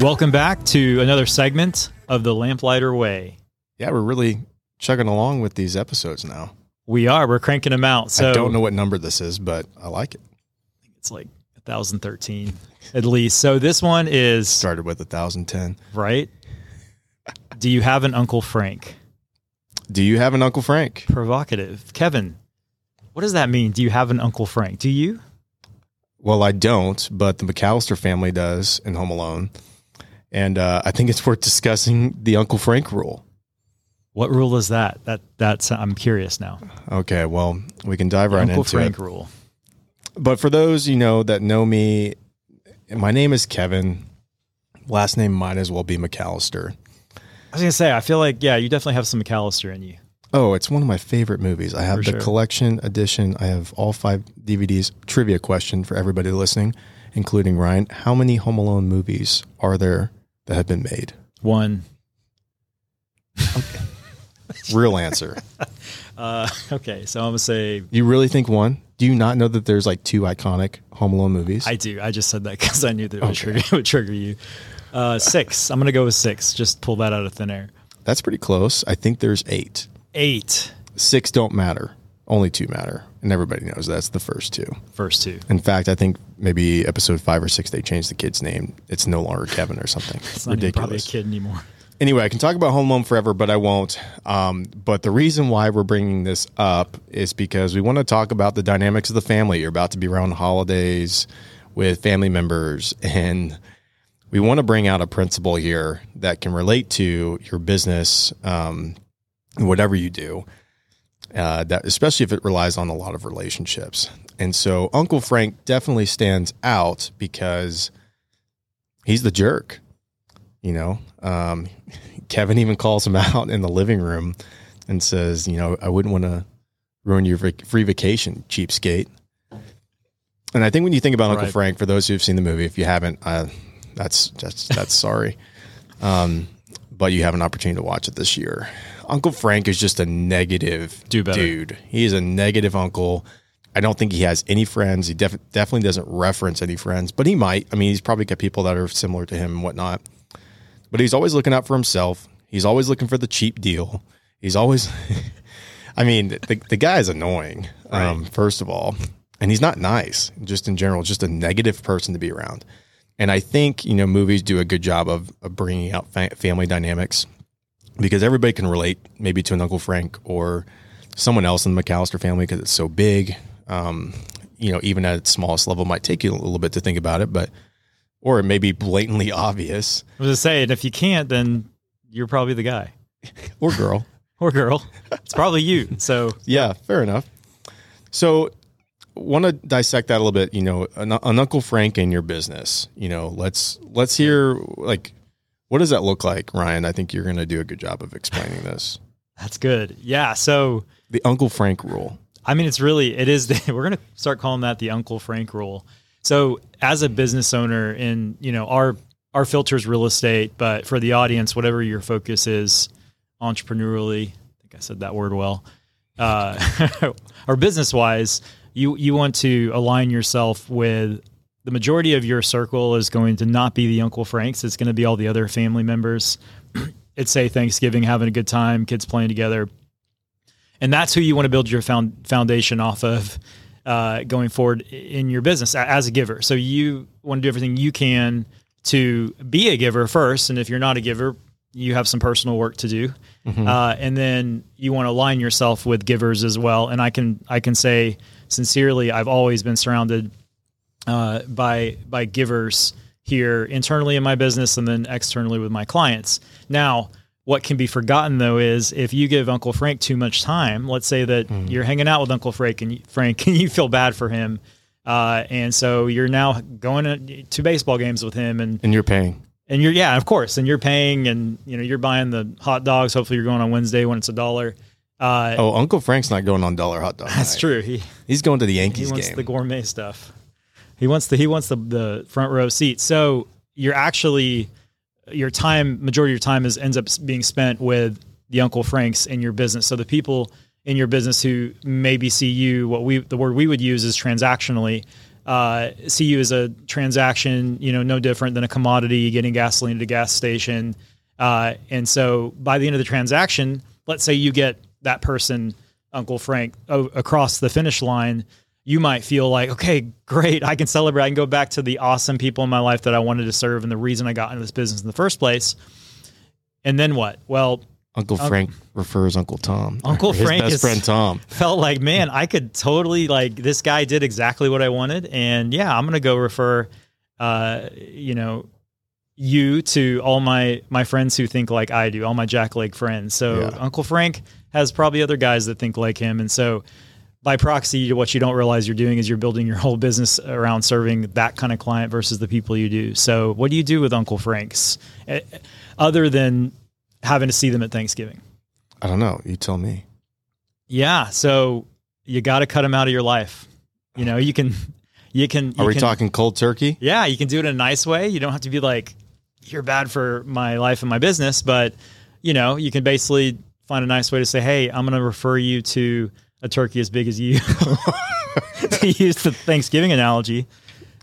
Welcome back to another segment of the Lamplighter Way. Yeah, we're really chugging along with these episodes now. We are. We're cranking them out. So I don't know what number this is, but I like it. It's like 1013 at least. So this one is Started with 1010. right. Do you have an Uncle Frank? Do you have an Uncle Frank? Provocative. Kevin, what does that mean? Do you have an Uncle Frank? Do you? Well, I don't, but the McAllister family does in Home Alone. And uh, I think it's worth discussing the Uncle Frank rule. What rule is that? That that's I'm curious now. Okay, well, we can dive right into Uncle into Frank it. rule. But for those you know that know me, my name is Kevin. Last name might as well be McAllister. I was gonna say, I feel like yeah, you definitely have some McAllister in you. Oh, it's one of my favorite movies. I have For the sure. collection edition. I have all five DVDs. Trivia question for everybody listening, including Ryan. How many Home Alone movies are there that have been made? One. Real answer. Uh, okay, so I'm gonna say You really think one? Do you not know that there's like two iconic Home Alone movies? I do. I just said that because I knew that it would, Okay. trigger, it would trigger you. Uh, six. I'm gonna go with six. Just pull that out of thin air. That's pretty close. I think there's eight. Eight. Six don't matter. Only two matter. And everybody knows that's the first two. First two. In fact, I think maybe episode five or six, they changed the kid's name. It's no longer Kevin or something. It's not even probably a kid anymore. Anyway, I can talk about Home Alone forever, but I won't. Um, but the reason why we're bringing this up is because we want to talk about the dynamics of the family. You're about to be around holidays with family members, and we want to bring out a principle here that can relate to your business, um, whatever you do. Uh, that especially if it relies on a lot of relationships. And so Uncle Frank definitely stands out because he's the jerk. You know, um, Kevin even calls him out in the living room and says, "You know, I wouldn't want to ruin your vac- free vacation, cheapskate." And I think when you think about Uncle Frank, for those who've seen the movie, if you haven't, uh, that's that's that's sorry, um, but you have an opportunity to watch it this year. Uncle Frank is just a negative Do dude. He is a negative uncle. I don't think he has any friends. He def- definitely doesn't reference any friends, but he might. I mean, he's probably got people that are similar to him and whatnot. But he's always looking out for himself. He's always looking for the cheap deal. He's always, I mean, the, the guy is annoying, um, first of all. And he's not nice, just in general, just a negative person to be around. And I think, you know, movies do a good job of, of bringing out fa- family dynamics because everybody can relate maybe to an Uncle Frank or someone else in the McAllister family because it's so big. Um, you know, even at its smallest level, might take you a little bit to think about it, but or it may be blatantly obvious I was just saying, if you can't, then you're probably the guy or girl. or girl. It's probably you. So yeah, fair enough. So, want to dissect that a little bit. You know, an, an Uncle Frank in your business. You know, let's let's hear like what does that look like, Ryan? I think you're going to do a good job of explaining this. that's good. Yeah. So The Uncle Frank rule. I mean, it's really it is. The, we're gonna start calling that the Uncle Frank rule. So, as a business owner, in you know our our filters real estate, but for the audience, whatever your focus is, entrepreneurially, I think I said that word well, uh, or business wise, you you want to align yourself with the majority of your circle is going to not be the Uncle Franks. It's going to be all the other family members. it's say Thanksgiving, having a good time, kids playing together and that's who you want to build your found, foundation off of uh, going forward in your business as a giver. So you want to do everything you can to be a giver first, and if you're not a giver, you have some personal work to do, uh, and then you want to align yourself with givers as well. And I can I can say sincerely, I've always been surrounded uh, by by givers here internally in my business and then externally with my clients. Now, what can be forgotten though is if you give Uncle Frank too much time. Let's say that you're hanging out with Uncle Frank and you, Frank and you feel bad for him, uh, and so you're now going to, to baseball games with him and And you're paying. And you're yeah of course and you're paying and you know you're buying the hot dogs. Hopefully you're going on Wednesday when it's a dollar. Uh, Oh, Uncle Frank's not going on dollar hot dog. that's night. true. He He's going to the Yankees. he wants game. the gourmet stuff. He wants the he wants the the front row seat. So you're actually your time majority of your time is ends up being spent with the Uncle Franks in your business. So the people in your business who maybe see you what we the word we would use is transactionally. Uh, see you as a transaction, you know, no different than a commodity getting gasoline at a gas station. Uh, and so by the end of the transaction, let's say you get that person, Uncle Frank, o- across the finish line, you might feel like, okay, great, I can celebrate. I can go back to the awesome people in my life that I wanted to serve and the reason I got into this business in the first place. And then what? Well, Uncle Frank refers Uncle Tom. Uncle His Frank best is- friend Tom. felt like, man, I could totally like this guy did exactly what I wanted, and yeah, I'm gonna go refer, uh, you know, you to all my my friends who think like I do, all my jackleg friends. So Yeah. Uncle Frank has probably other guys that think like him, and so by proxy, what you don't realize you're doing is you're building your whole business around serving that kind of client versus the people you do. So, what do you do with Uncle Franks, eh, other than having to see them at Thanksgiving? I don't know. You tell me. Yeah, so you got to cut them out of your life. You know, you can, you can. You Are we can- talking cold turkey? Yeah, you can do it in a nice way. You don't have to be like, "You're bad for my life and my business," but you know, you can basically find a nice way to say, "Hey, I'm going to refer you to a turkey as big as you." to use the Thanksgiving analogy,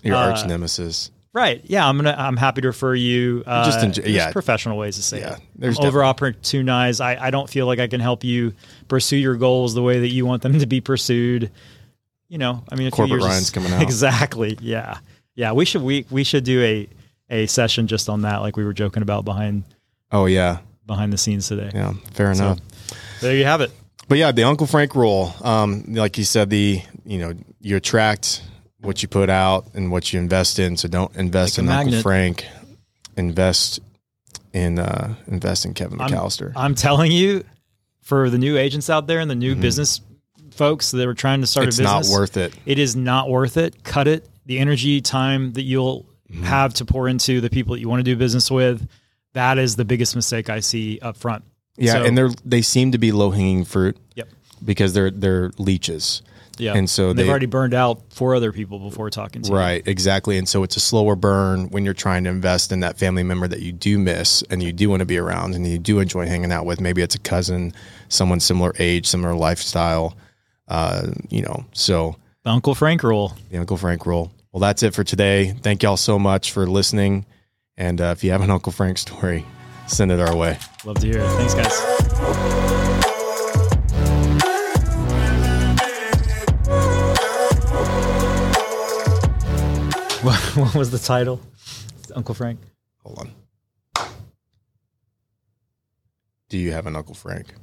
Your Uh, arch nemesis. Right? Yeah, I'm gonna. I'm happy to refer you. Uh, Just enjoy- yeah. professional ways to say Yeah, it. there's over opportunize. I, I don't feel like I can help you pursue your goals the way that you want them to be pursued. You know, I mean, Corporate Ryan's coming out. Exactly. Yeah. Yeah. We should we we should do a a session just on that, like we were joking about behind Oh yeah, behind the scenes today. yeah. Fair enough. There you have it. But yeah, the Uncle Frank rule. Um, like you said, the you know you attract what you put out and what you invest in. So don't invest Like in Uncle magnet. Frank. Invest in uh, invest in Kevin I'm- McAllister. I'm telling you, for the new agents out there and the new business folks that are trying to start Mm-hmm. it's a not business, worth it. it is not worth it. Cut it. The energy, time that you'll Mm-hmm. have to pour into the people that you want to do business with, that is the biggest mistake I see up front. Yeah, So- and they're they seem to be low hanging fruit. Yep. Because they're they're leeches. Yeah. And so they've they- already burned out four other people before talking to you. Right, exactly. And so it's a slower burn when you're trying to invest in that family member that you do miss and you do want to be around and you do enjoy hanging out with. Maybe it's a cousin, someone similar age, similar lifestyle. Uh, you know, so The Uncle Frank rule. the Uncle Frank rule. Well, that's it for today. Thank y'all so much for listening. And uh, if you have an Uncle Frank story, send it our way. Love to hear it. Thanks, guys. What, what was the title? Uncle Frank. Hold on. Do you have an Uncle Frank?